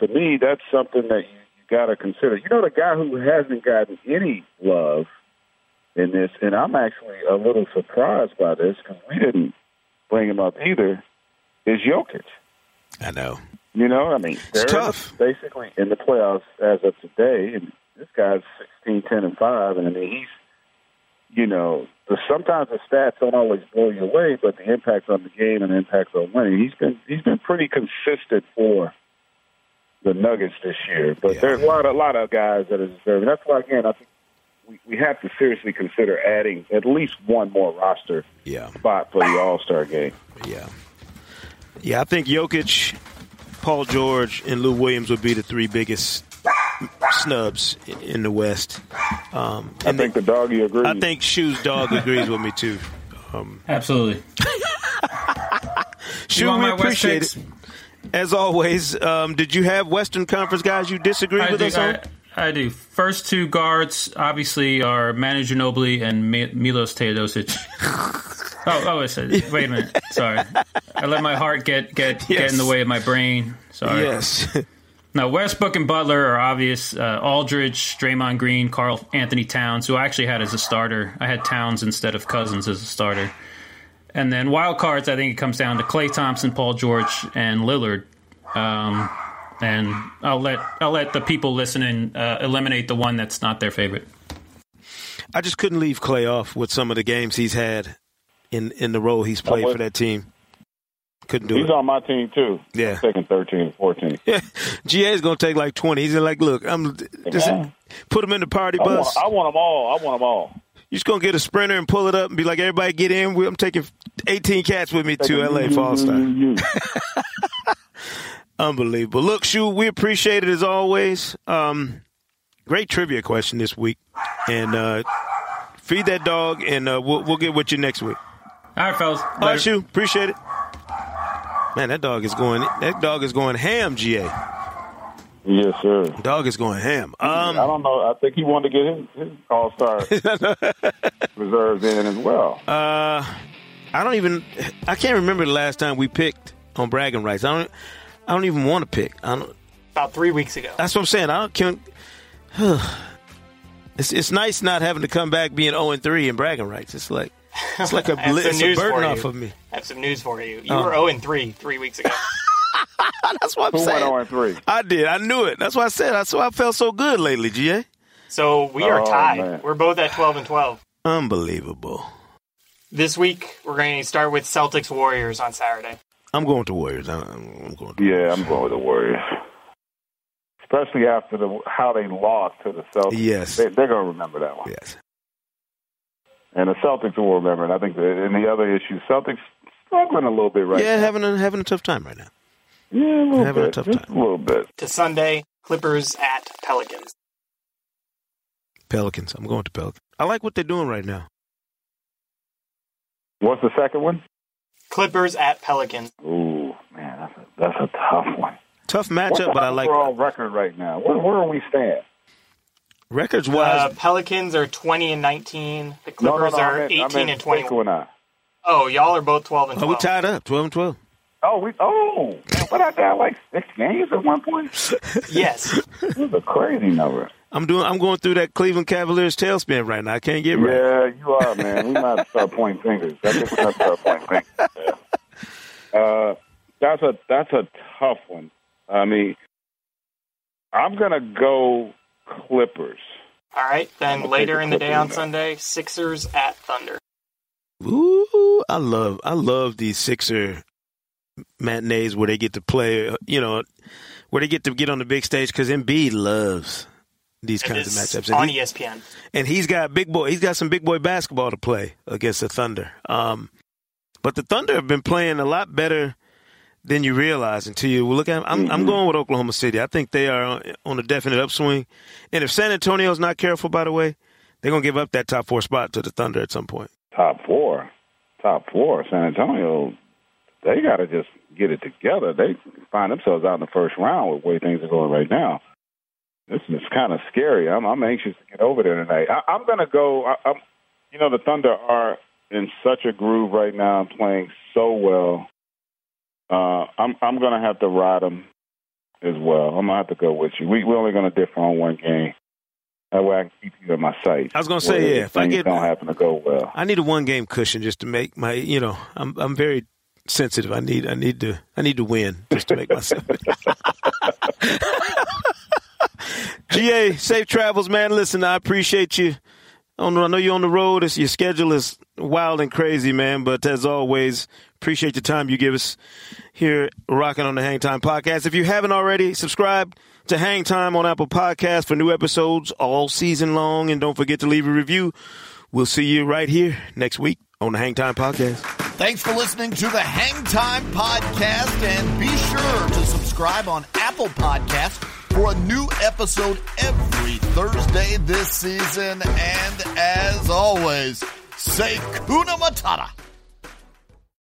To me, that's something that you, you got to consider. You know, the guy who hasn't gotten any love in this, and I'm actually a little surprised by this because we didn't bring him up either. Is Jokic? I know. You know, I mean, they're tough. basically in the playoffs as of today, and this guy's 16, 10, and 5, and I mean, he's, you know, sometimes the stats don't always blow you away, but the impact on the game and the impact on winning, he's been he's been pretty consistent for the Nuggets this year. But Yeah. there's a lot, a lot of guys that are deserving. That's why, again, I think we, we have to seriously consider adding at least one more roster Yeah. spot for the All Star game. Yeah. Yeah, I think Jokic, Paul George, and Lou Williams would be the three biggest snubs in the West. Um, I think the doggy agrees. I think Shoes Dog agrees with me too. Absolutely. (laughs) Shoe, we appreciate it. As always, um, did you have Western Conference guys you disagree I with do, us on? I, I do. First two guards, obviously, are Manu Ginobili and Milos Teodosic. (laughs) oh, oh, it's a, wait a minute. Sorry, I let my heart get get get in the way of my brain. Sorry. Yes. Now, Westbrook and Butler are obvious. Uh, Aldridge, Draymond Green, Karl-Anthony Towns, who I actually had as a starter. I had Towns instead of Cousins as a starter. And then wild cards, I think it comes down to Klay Thompson, Paul George, and Lillard. Um, and I'll let I'll let the people listening uh, eliminate the one that's not their favorite. I just couldn't leave Klay off with some of the games he's had in in the role he's played for that team. Couldn't do He's it. on my team too. Yeah. I'm taking 13 and 14. (laughs) Yeah, GA is gonna take like twenty. He's like, look, I'm just Yeah. put him in the party I want, bus. I want them all. I want them all. You just gonna get a sprinter and pull it up and be like, everybody get in. We- I'm taking 18 cats with me to LA for All Star. (laughs) Unbelievable. Look, Shu, we appreciate it as always. Um, great trivia question this week, and uh, feed that dog, and uh, we'll we'll get with you next week. All right, fellas. All right, you appreciate it. Man, that dog is going. That dog is going ham. Ga. Yes, sir. Dog is going ham. Um, I don't know. I think he wanted to get his, his All Star (laughs) reserves in as well. Uh, I don't even. I can't remember the last time we picked on bragging rights. I don't. I don't even want to pick. I don't. About three weeks ago. That's what I'm saying. I don't. Can, (sighs) it's it's nice not having to come back being 0 and 3 in bragging rights. It's like it's like a, (laughs) I have some it's a news burden for off you. of me. I have some news for you. You Oh. were 0 and 3 three weeks ago. (laughs) That's what I'm Who went saying. 0 and 3? I did. I knew it. That's why I said. That's why I felt so good lately, GA. So we are Oh, tied. man. We're both at 12 and 12. Unbelievable. This week, we're going to start with Celtics Warriors on Saturday. I'm going to Warriors. I'm, I'm going. To, Yeah, I'm going with the Warriors. Especially after the how they lost to the Celtics. Yes. They, they're going to remember that one. yes. And the Celtics will remember it. I think the, and the other issue, Celtics struggling a little bit right yeah, now. having a, having a tough time right now. yeah, a little having a bit. tough Just time. a little bit. To Sunday, Clippers at Pelicans. Pelicans. I'm going to Pelicans. I like what they're doing right now. What's the second one? Clippers at Pelicans. Ooh, man, that's a, that's a tough one. Tough What's matchup, but I the like overall record right now? Where, where are we stand? Records Uh, wise. Pelicans are 20 and 19. The No, no, Clippers no, are meant- I 18 meant and Nico 21. Oh, y'all are both 12 and oh, 12. we tied up, 12 and 12. Oh, we oh, man, what I got like six games at one point. (laughs) Yes. This is a crazy number. I'm doing. I'm going through that Cleveland Cavaliers tailspin right now. I can't get right. Yeah, you are, man. We might start pointing fingers. I think we might have to start pointing fingers. Yeah. Uh, that's a that's a tough one. I mean, I'm gonna go Clippers. All right. Then later take in the the day on in. Sunday, Sixers at Thunder. Ooh, I love. I love these Sixer matinees where they get to play. You know, where they get to get on the big stage because Embiid loves these It kinds of is matchups. on And, he, ESPN. and he's got big boy. He's got some big boy basketball to play against the Thunder. Um, but the Thunder have been playing a lot better than you realize until you look at. I'm, I'm mm-hmm. going with Oklahoma City. I think they are on- on a definite upswing. And if San Antonio's not careful, by the way, they're gonna give up that top four spot to the Thunder at some point. Top four, top four. San Antonio, they got to just get it together. They find themselves out in the first round with the way things are going right now. This is kind of scary. I'm, I'm anxious to get over there tonight. I, I'm going to go. I, I'm, you know, the Thunder are in such a groove right now, playing so well. Uh, I'm I'm going to have to ride them as well. I'm going to have to go with you. We, we're only going to differ on one game. That way I can keep you in my sight. I was gonna say, yeah, if I get- don't happen to go well. I need a one game cushion just to make my you know I'm I'm very sensitive. I need I need to I need to win just to make myself. GA, (laughs) safe travels, man. Listen, I appreciate you. I don't know, I know you're on the road. It's, your schedule is wild and crazy, man. But as always, appreciate the time you give us here, rocking on the Hang Time podcast. If you haven't already, subscribe to Hang Time on Apple Podcasts for new episodes all season long, and don't forget to leave a review. We'll see you right here next week on the Hang Time podcast. Thanks for listening to the Hang Time Podcast, and be sure to subscribe on Apple Podcasts for a new episode every Thursday this season. And as always, say Kuna Matata.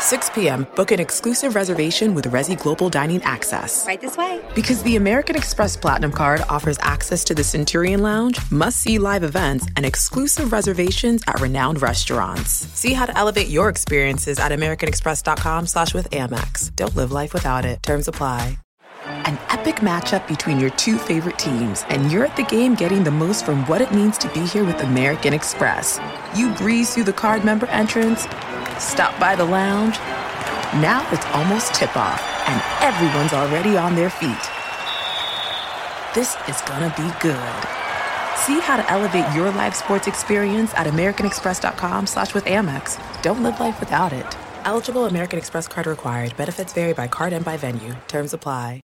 6 p.m., book an exclusive reservation with Resy Global Dining Access. Right this way. Because the American Express Platinum Card offers access to the Centurion Lounge, must see live events, and exclusive reservations at renowned restaurants. See how to elevate your experiences at AmericanExpress.com slash with Amex. Don't live life without it. Terms apply. An epic matchup between your two favorite teams, and you're at the game getting the most from what it means to be here with American Express. You breeze through the card member entrance, stop by the lounge. Now it's almost tip off, and everyone's already on their feet. This is gonna be good. See how to elevate your live sports experience at americanexpress.com slash with Amex. Don't live life without it. Eligible American Express card required. Benefits vary by card and by venue. Terms apply.